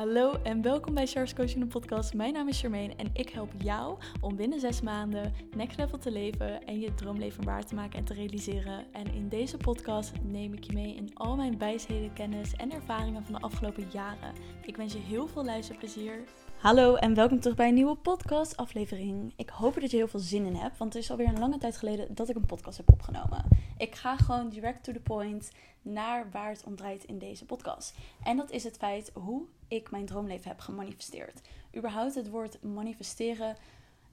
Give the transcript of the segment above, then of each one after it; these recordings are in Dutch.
Hallo en welkom bij Charles Coaching podcast. Mijn naam is Charmaine en ik help jou om binnen zes maanden next level te leven en je droomleven waar te maken en te realiseren. En in deze podcast neem ik je mee in al mijn wijsheden, kennis en ervaringen van de afgelopen jaren. Ik wens je heel veel luisterplezier. Hallo en welkom terug bij een nieuwe podcast aflevering. Ik hoop dat je heel veel zin in hebt, want het is alweer een lange tijd geleden dat ik een podcast heb opgenomen. Ik ga gewoon direct to the point naar waar het om draait in deze podcast. En dat is het feit hoe ik mijn droomleven heb gemanifesteerd. Überhaupt het woord manifesteren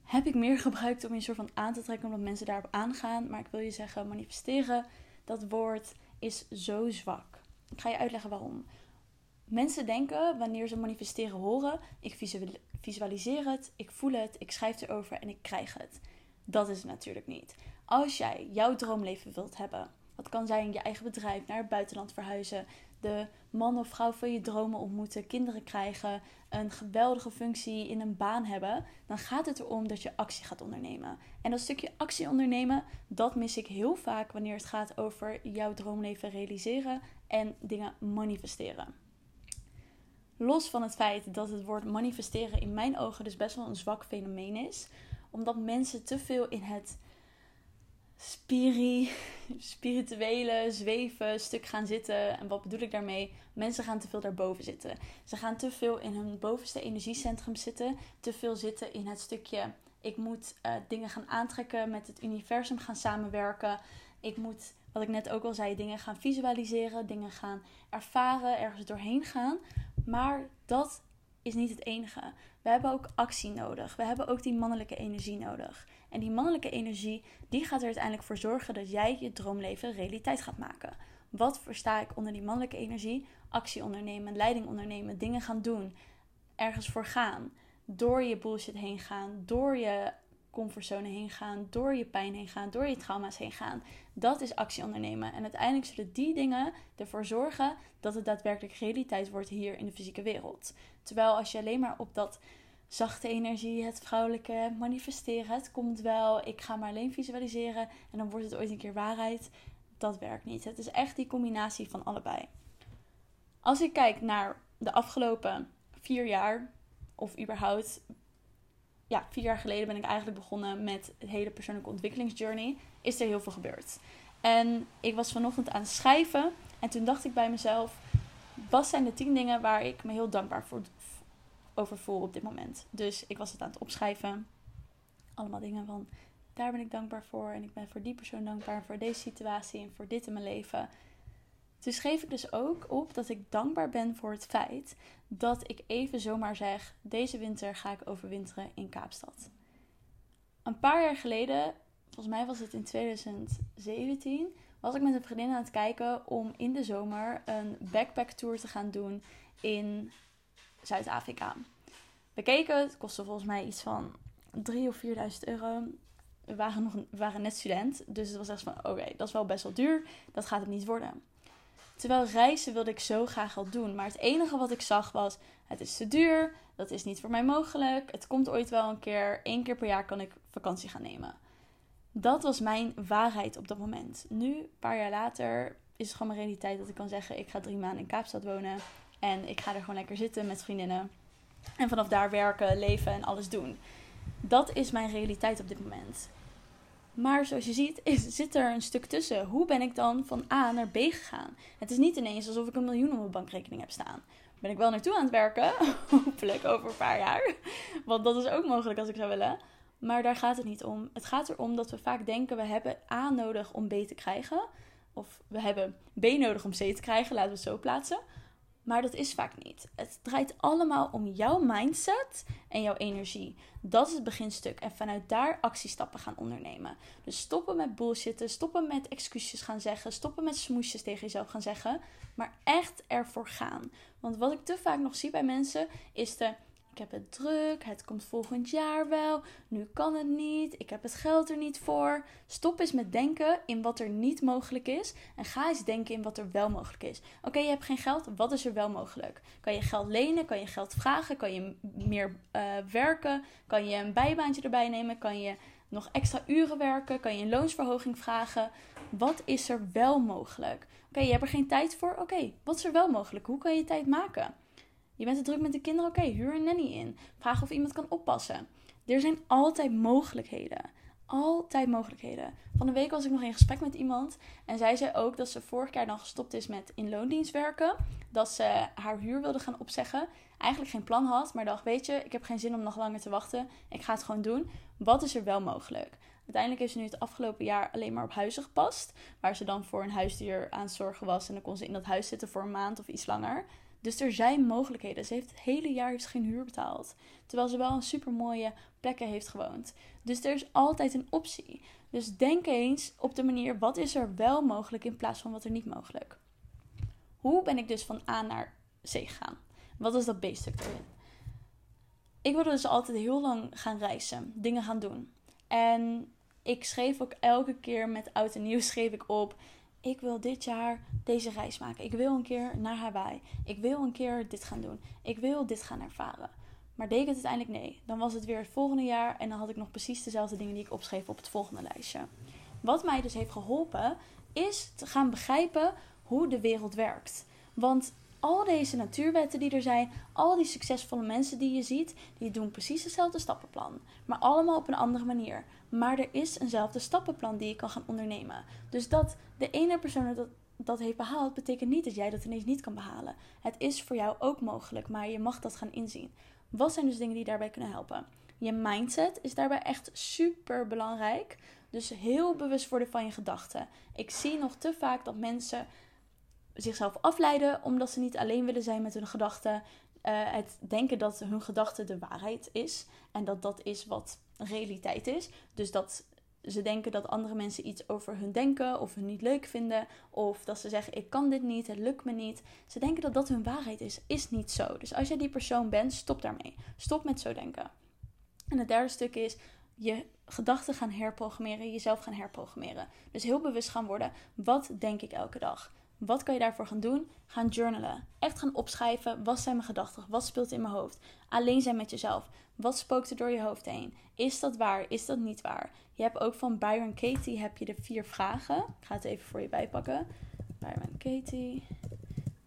heb ik meer gebruikt om je soort van aan te trekken omdat mensen daarop aangaan. Maar ik wil je zeggen, manifesteren, dat woord is zo zwak. Ik ga je uitleggen waarom. Mensen denken wanneer ze manifesteren horen, ik visualiseer het, ik voel het, ik schrijf erover en ik krijg het. Dat is het natuurlijk niet. Als jij jouw droomleven wilt hebben, dat kan zijn je eigen bedrijf, naar het buitenland verhuizen, de man of vrouw van je dromen ontmoeten, kinderen krijgen, een geweldige functie in een baan hebben, dan gaat het erom dat je actie gaat ondernemen. En dat stukje actie ondernemen, dat mis ik heel vaak wanneer het gaat over jouw droomleven realiseren en dingen manifesteren. Los van het feit dat het woord manifesteren in mijn ogen dus best wel een zwak fenomeen is, omdat mensen te veel in het spiri, spirituele zweven stuk gaan zitten. En wat bedoel ik daarmee? Mensen gaan te veel daarboven zitten. Ze gaan te veel in hun bovenste energiecentrum zitten. Te veel zitten in het stukje ik moet uh, dingen gaan aantrekken, met het universum gaan samenwerken. Ik moet, wat ik net ook al zei, dingen gaan visualiseren, dingen gaan ervaren, ergens doorheen gaan. Maar dat is niet het enige. We hebben ook actie nodig. We hebben ook die mannelijke energie nodig. En die mannelijke energie, die gaat er uiteindelijk voor zorgen dat jij je droomleven realiteit gaat maken. Wat versta ik onder die mannelijke energie? Actie ondernemen, leiding ondernemen, dingen gaan doen, ergens voor gaan. Door je bullshit heen gaan, door je comfortzone heen gaan, door je pijn heen gaan, door je trauma's heen gaan. Dat is actie ondernemen. En uiteindelijk zullen die dingen ervoor zorgen dat het daadwerkelijk realiteit wordt hier in de fysieke wereld. Terwijl als je alleen maar op dat zachte energie, het vrouwelijke, manifesteren, het komt wel, ik ga maar alleen visualiseren en dan wordt het ooit een keer waarheid. Dat werkt niet. Het is echt die combinatie van allebei. Als ik kijk naar de afgelopen vier jaar, of überhaupt ja, vier jaar geleden ben ik eigenlijk begonnen met het hele persoonlijke ontwikkelingsjourney. Is er heel veel gebeurd. En ik was vanochtend aan het schrijven. En toen dacht ik bij mezelf: wat zijn de tien dingen waar ik me heel dankbaar voor, over voel op dit moment? Dus ik was het aan het opschrijven. Allemaal dingen van: daar ben ik dankbaar voor. En ik ben voor die persoon dankbaar. Voor deze situatie en voor dit in mijn leven. Toen schreef ik dus ook op dat ik dankbaar ben voor het feit dat ik even zomaar zeg: deze winter ga ik overwinteren in Kaapstad. Een paar jaar geleden, volgens mij was het in 2017, was ik met een vriendin aan het kijken om in de zomer een backpack tour te gaan doen in Zuid-Afrika. We keken, het kostte volgens mij iets van 3.000 of 4.000 euro. We waren, nog, we waren net student, dus het was echt van: oké, dat is wel best wel duur, dat gaat het niet worden. Terwijl reizen wilde ik zo graag al doen. Maar het enige wat ik zag was: het is te duur, dat is niet voor mij mogelijk. Het komt ooit wel een keer, één keer per jaar kan ik vakantie gaan nemen. Dat was mijn waarheid op dat moment. Nu, een paar jaar later, is het gewoon mijn realiteit dat ik kan zeggen: ik ga drie maanden in Kaapstad wonen. En ik ga er gewoon lekker zitten met vriendinnen. En vanaf daar werken, leven en alles doen. Dat is mijn realiteit op dit moment. Maar zoals je ziet, zit er een stuk tussen. Hoe ben ik dan van A naar B gegaan? Het is niet ineens alsof ik een miljoen op mijn bankrekening heb staan. Ben ik wel naartoe aan het werken, hopelijk over een paar jaar. Want dat is ook mogelijk als ik zou willen. Maar daar gaat het niet om. Het gaat erom dat we vaak denken we hebben A nodig om B te krijgen. Of we hebben B nodig om C te krijgen, laten we het zo plaatsen. Maar dat is vaak niet. Het draait allemaal om jouw mindset en jouw energie. Dat is het beginstuk. En vanuit daar actiestappen gaan ondernemen. Dus stoppen met bullshitten, stoppen met excuses gaan zeggen, stoppen met smoesjes tegen jezelf gaan zeggen. Maar echt ervoor gaan. Want wat ik te vaak nog zie bij mensen is de ik heb het druk, het komt volgend jaar wel, nu kan het niet, ik heb het geld er niet voor. Stop eens met denken in wat er niet mogelijk is en ga eens denken in wat er wel mogelijk is. Oké, je hebt geen geld, wat is er wel mogelijk? Kan je geld lenen? Kan je geld vragen? Kan je meer uh, werken? Kan je een bijbaantje erbij nemen? Kan je nog extra uren werken? Kan je een loonsverhoging vragen? Wat is er wel mogelijk? Oké, je hebt er geen tijd voor? Oké, wat is er wel mogelijk? Hoe kan je tijd maken? Je bent te druk met de kinderen, oké, huur een nanny in. Vraag of iemand kan oppassen. Er zijn altijd mogelijkheden. Altijd mogelijkheden. Van de week was ik nog in gesprek met iemand. En zij zei ook dat ze vorig jaar dan gestopt is met in loondienst werken. Dat ze haar huur wilde gaan opzeggen. Eigenlijk geen plan had, maar dacht: Weet je, ik heb geen zin om nog langer te wachten. Ik ga het gewoon doen. Wat is er wel mogelijk? Uiteindelijk heeft ze nu het afgelopen jaar alleen maar op huizen gepast. Waar ze dan voor een huisdier aan het zorgen was. En dan kon ze in dat huis zitten voor een maand of iets langer. Dus er zijn mogelijkheden. Ze heeft het hele jaar heeft geen huur betaald. Terwijl ze wel een super mooie plekken heeft gewoond. Dus er is altijd een optie. Dus denk eens op de manier wat is er wel mogelijk in plaats van wat er niet mogelijk. Hoe ben ik dus van A naar C gegaan? Wat is dat B-stuk erin? Ik wilde dus altijd heel lang gaan reizen, dingen gaan doen. En ik schreef ook elke keer met oud en nieuw schreef ik op ik wil dit jaar deze reis maken. Ik wil een keer naar Hawaii. Ik wil een keer dit gaan doen. Ik wil dit gaan ervaren. Maar deed het uiteindelijk nee. Dan was het weer het volgende jaar en dan had ik nog precies dezelfde dingen die ik opschreef op het volgende lijstje. Wat mij dus heeft geholpen is te gaan begrijpen hoe de wereld werkt. Want al deze natuurwetten die er zijn, al die succesvolle mensen die je ziet, die doen precies hetzelfde stappenplan. Maar allemaal op een andere manier. Maar er is eenzelfde stappenplan die je kan gaan ondernemen. Dus dat de ene persoon dat, dat heeft behaald, betekent niet dat jij dat ineens niet kan behalen. Het is voor jou ook mogelijk, maar je mag dat gaan inzien. Wat zijn dus dingen die daarbij kunnen helpen? Je mindset is daarbij echt super belangrijk. Dus heel bewust worden van je gedachten. Ik zie nog te vaak dat mensen zichzelf afleiden omdat ze niet alleen willen zijn met hun gedachten. Uh, het denken dat hun gedachte de waarheid is en dat dat is wat realiteit is. Dus dat ze denken dat andere mensen iets over hun denken of hun niet leuk vinden. Of dat ze zeggen: Ik kan dit niet, het lukt me niet. Ze denken dat dat hun waarheid is. Is niet zo. Dus als jij die persoon bent, stop daarmee. Stop met zo denken. En het derde stuk is je gedachten gaan herprogrammeren, jezelf gaan herprogrammeren. Dus heel bewust gaan worden: wat denk ik elke dag? Wat kan je daarvoor gaan doen? Gaan journalen. Echt gaan opschrijven. Wat zijn mijn gedachten? Wat speelt in mijn hoofd? Alleen zijn met jezelf. Wat spookt er door je hoofd heen? Is dat waar? Is dat niet waar? Je hebt ook van Byron Katie heb je de vier vragen. Ik ga het even voor je bijpakken. Byron Katie.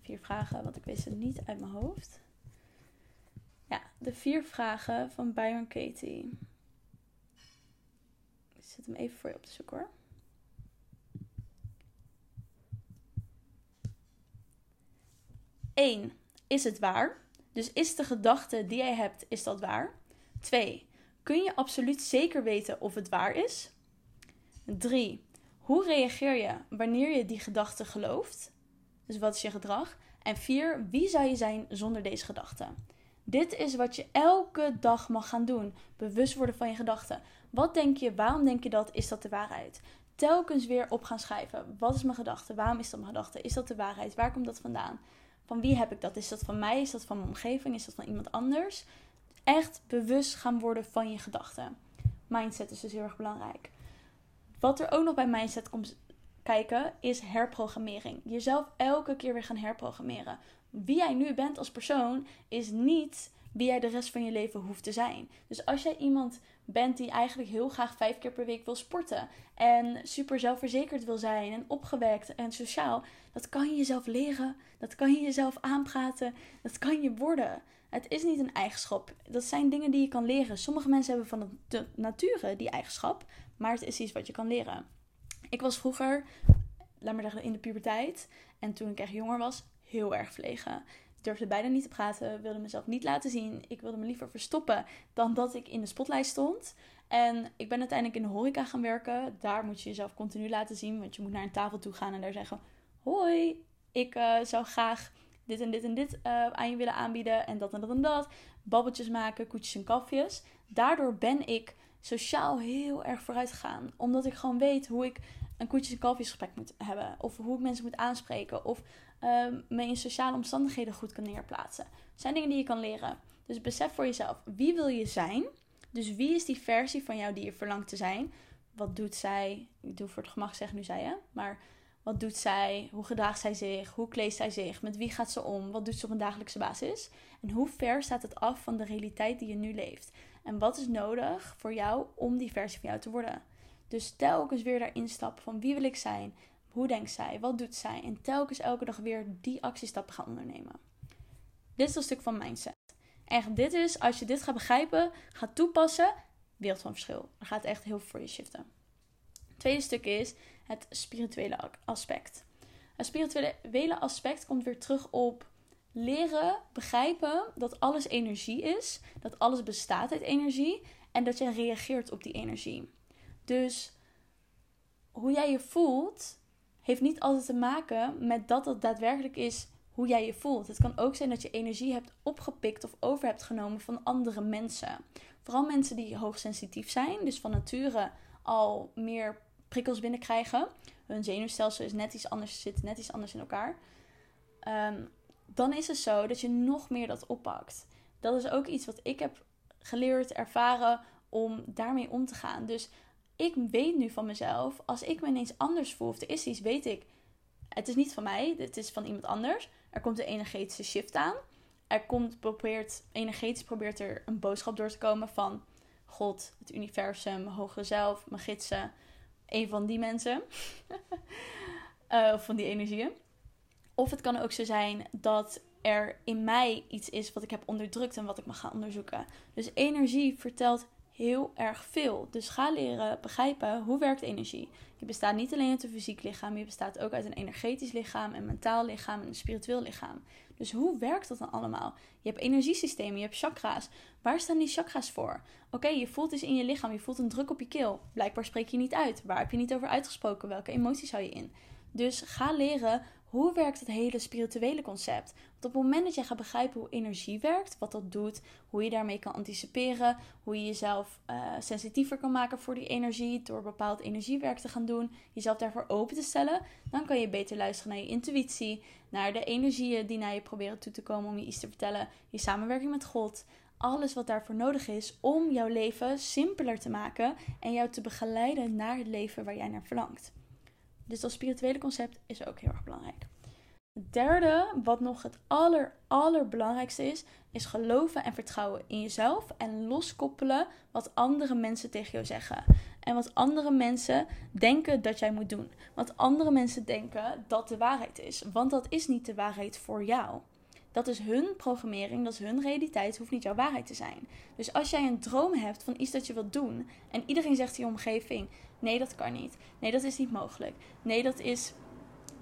Vier vragen, want ik weet ze niet uit mijn hoofd. Ja, de vier vragen van Byron Katie. Ik zet hem even voor je op te zoeken hoor. 1. Is het waar? Dus is de gedachte die jij hebt, is dat waar? 2. Kun je absoluut zeker weten of het waar is? 3. Hoe reageer je wanneer je die gedachte gelooft? Dus wat is je gedrag? En 4. Wie zou je zijn zonder deze gedachte? Dit is wat je elke dag mag gaan doen. Bewust worden van je gedachten. Wat denk je? Waarom denk je dat? Is dat de waarheid? Telkens weer op gaan schrijven. Wat is mijn gedachte? Waarom is dat mijn gedachte? Is dat de waarheid? Waar komt dat vandaan? Van wie heb ik dat? Is dat van mij? Is dat van mijn omgeving? Is dat van iemand anders? Echt bewust gaan worden van je gedachten. Mindset is dus heel erg belangrijk. Wat er ook nog bij mindset komt kijken, is herprogrammering. Jezelf elke keer weer gaan herprogrammeren. Wie jij nu bent als persoon is niet wie jij de rest van je leven hoeft te zijn. Dus als jij iemand bent die eigenlijk heel graag vijf keer per week wil sporten en super zelfverzekerd wil zijn en opgewekt en sociaal, dat kan je jezelf leren, dat kan je jezelf aanpraten, dat kan je worden. Het is niet een eigenschap. Dat zijn dingen die je kan leren. Sommige mensen hebben van de nature die eigenschap, maar het is iets wat je kan leren. Ik was vroeger, laat maar zeggen, in de puberteit en toen ik echt jonger was, heel erg verlegen durfde bijna niet te praten, wilde mezelf niet laten zien. Ik wilde me liever verstoppen dan dat ik in de spotlight stond. En ik ben uiteindelijk in de horeca gaan werken. Daar moet je jezelf continu laten zien, want je moet naar een tafel toe gaan en daar zeggen: Hoi, ik uh, zou graag dit en dit en dit uh, aan je willen aanbieden en dat en dat en dat. Babbeltjes maken, koetjes en kafjes. Daardoor ben ik sociaal heel erg vooruit gegaan. Omdat ik gewoon weet hoe ik een koetjes en kalfjes gesprek moet hebben. Of hoe ik mensen moet aanspreken. Of uh, me in sociale omstandigheden goed kan neerplaatsen. Dat zijn dingen die je kan leren. Dus besef voor jezelf, wie wil je zijn? Dus wie is die versie van jou die je verlangt te zijn? Wat doet zij? Ik doe voor het gemak zeggen nu zij, hè? Maar wat doet zij? Hoe gedraagt zij zich? Hoe kleedt zij zich? Met wie gaat ze om? Wat doet ze op een dagelijkse basis? En hoe ver staat het af van de realiteit die je nu leeft? En wat is nodig voor jou om die versie van jou te worden? Dus telkens weer daarin stappen van wie wil ik zijn? Hoe denkt zij? Wat doet zij? En telkens elke dag weer die actiestappen gaan ondernemen. Dit is een stuk van mindset. Echt, dit is, als je dit gaat begrijpen, gaat toepassen, wereld van verschil. Er gaat echt heel veel voor je shiften. Het tweede stuk is het spirituele aspect. Het spirituele aspect komt weer terug op leren begrijpen dat alles energie is, dat alles bestaat uit energie en dat je reageert op die energie. Dus hoe jij je voelt, heeft niet altijd te maken met dat het daadwerkelijk is hoe jij je voelt. Het kan ook zijn dat je energie hebt opgepikt of over hebt genomen van andere mensen. Vooral mensen die hoogsensitief zijn, dus van nature al meer prikkels binnenkrijgen. Hun zenuwstelsel is net iets anders, zit net iets anders in elkaar. Um, dan is het zo dat je nog meer dat oppakt. Dat is ook iets wat ik heb geleerd, ervaren om daarmee om te gaan. Dus ik weet nu van mezelf, als ik me ineens anders voel of er is iets, weet ik, het is niet van mij, het is van iemand anders. Er komt een energetische shift aan. Er komt, probeert, energetisch probeert er een boodschap door te komen van God, het universum, hogere zelf, mijn gidsen, een van die mensen. uh, of van die energieën. Of het kan ook zo zijn dat er in mij iets is wat ik heb onderdrukt en wat ik mag gaan onderzoeken. Dus energie vertelt heel erg veel. Dus ga leren begrijpen hoe werkt energie. Je bestaat niet alleen uit een fysiek lichaam, je bestaat ook uit een energetisch lichaam, een mentaal lichaam en een spiritueel lichaam. Dus hoe werkt dat dan allemaal? Je hebt energiesystemen, je hebt chakra's. Waar staan die chakra's voor? Oké, je voelt iets in je lichaam, je voelt een druk op je keel. Blijkbaar spreek je niet uit. Waar heb je niet over uitgesproken? Welke emoties hou je in? Dus ga leren hoe werkt het hele spirituele concept? Want op het moment dat je gaat begrijpen hoe energie werkt, wat dat doet, hoe je daarmee kan anticiperen, hoe je jezelf uh, sensitiever kan maken voor die energie door bepaald energiewerk te gaan doen, jezelf daarvoor open te stellen, dan kan je beter luisteren naar je intuïtie, naar de energieën die naar je proberen toe te komen om je iets te vertellen, je samenwerking met God. Alles wat daarvoor nodig is om jouw leven simpeler te maken en jou te begeleiden naar het leven waar jij naar verlangt. Dus dat spirituele concept is ook heel erg belangrijk. Het derde, wat nog het aller, allerbelangrijkste is, is geloven en vertrouwen in jezelf en loskoppelen wat andere mensen tegen jou zeggen. En wat andere mensen denken dat jij moet doen. Wat andere mensen denken dat de waarheid is. Want dat is niet de waarheid voor jou. Dat is hun programmering, dat is hun realiteit, hoeft niet jouw waarheid te zijn. Dus als jij een droom hebt van iets dat je wilt doen en iedereen zegt in je omgeving: nee, dat kan niet. Nee, dat is niet mogelijk. Nee, dat is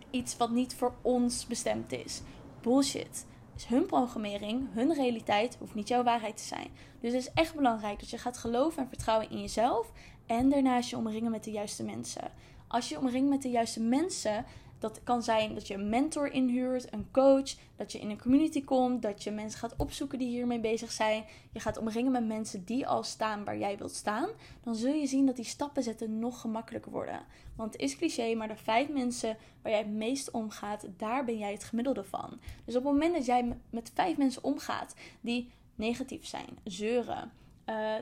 iets wat niet voor ons bestemd is. Bullshit. Dus hun programmering, hun realiteit hoeft niet jouw waarheid te zijn. Dus het is echt belangrijk dat je gaat geloven en vertrouwen in jezelf en daarnaast je omringen met de juiste mensen. Als je omringt met de juiste mensen, dat kan zijn dat je een mentor inhuurt, een coach, dat je in een community komt, dat je mensen gaat opzoeken die hiermee bezig zijn. Je gaat omringen met mensen die al staan waar jij wilt staan. Dan zul je zien dat die stappen zetten nog gemakkelijker worden. Want het is cliché, maar de vijf mensen waar jij het meest omgaat, daar ben jij het gemiddelde van. Dus op het moment dat jij met vijf mensen omgaat die negatief zijn, zeuren, uh,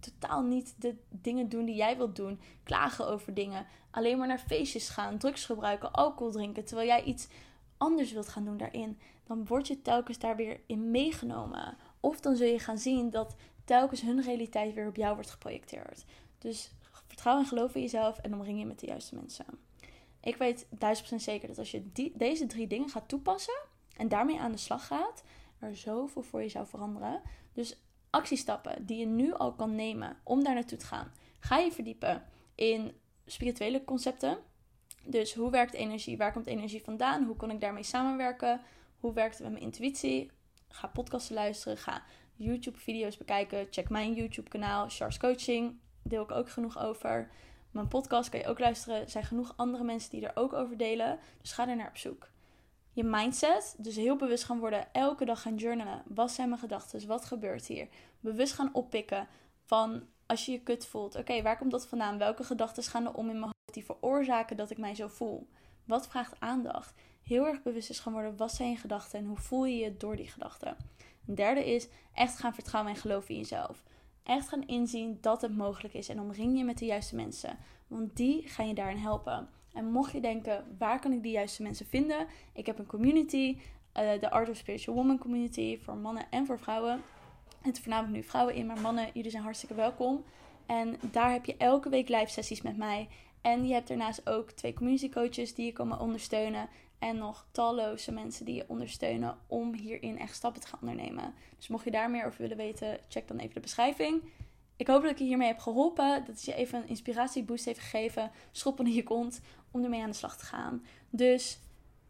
totaal niet de dingen doen die jij wilt doen. Klagen over dingen. Alleen maar naar feestjes gaan, drugs gebruiken, alcohol drinken. Terwijl jij iets anders wilt gaan doen daarin. Dan word je telkens daar weer in meegenomen. Of dan zul je gaan zien dat telkens hun realiteit weer op jou wordt geprojecteerd. Dus vertrouw en geloof in jezelf en omring je met de juiste mensen. Ik weet duizend zeker dat als je die, deze drie dingen gaat toepassen en daarmee aan de slag gaat, er zoveel voor je zou veranderen. Dus actiestappen die je nu al kan nemen om daar naartoe te gaan. Ga je verdiepen in spirituele concepten. Dus hoe werkt energie? Waar komt energie vandaan? Hoe kan ik daarmee samenwerken? Hoe werkt het met mijn intuïtie? Ga podcasten luisteren. Ga YouTube-video's bekijken. Check mijn YouTube-kanaal, Charles Coaching. Deel ik ook genoeg over. Mijn podcast kan je ook luisteren. Er zijn genoeg andere mensen die er ook over delen. Dus ga er naar op zoek je mindset. Dus heel bewust gaan worden. Elke dag gaan journalen. Wat zijn mijn gedachten? Wat gebeurt hier? Bewust gaan oppikken van als je je kut voelt. Oké, waar komt dat vandaan? Welke gedachten gaan er om in mijn hoofd die veroorzaken dat ik mij zo voel? Wat vraagt aandacht? Heel erg bewust is gaan worden. Wat zijn je gedachten en hoe voel je je door die gedachten? Een derde is echt gaan vertrouwen en geloven in jezelf. Echt gaan inzien dat het mogelijk is en omring je met de juiste mensen. Want die gaan je daarin helpen. En mocht je denken, waar kan ik die juiste mensen vinden? Ik heb een community, uh, de Art of Spiritual Woman community, voor mannen en voor vrouwen. Het voornamelijk nu vrouwen in, maar mannen, jullie zijn hartstikke welkom. En daar heb je elke week live sessies met mij. En je hebt daarnaast ook twee community coaches die je komen ondersteunen. En nog talloze mensen die je ondersteunen om hierin echt stappen te gaan ondernemen. Dus mocht je daar meer over willen weten, check dan even de beschrijving. Ik hoop dat ik je hiermee heb geholpen. Dat het je even een inspiratieboost heeft gegeven. Schop in je kont om ermee aan de slag te gaan. Dus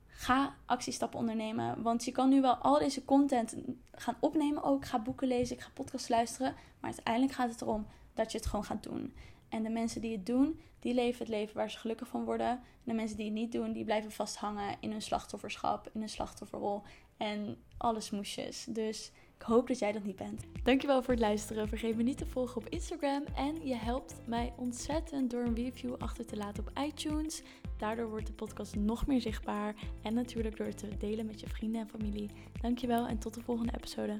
ga actiestappen ondernemen. Want je kan nu wel al deze content gaan opnemen ook. Ga boeken lezen, ik ga podcasts luisteren. Maar uiteindelijk gaat het erom dat je het gewoon gaat doen. En de mensen die het doen, die leven het leven waar ze gelukkig van worden. En de mensen die het niet doen, die blijven vasthangen in hun slachtofferschap, in hun slachtofferrol en alle smoesjes. Dus ik hoop dat jij dat niet bent. Dankjewel voor het luisteren. Vergeet me niet te volgen op Instagram. En je helpt mij ontzettend door een review achter te laten op iTunes. Daardoor wordt de podcast nog meer zichtbaar. En natuurlijk door te delen met je vrienden en familie. Dankjewel en tot de volgende episode.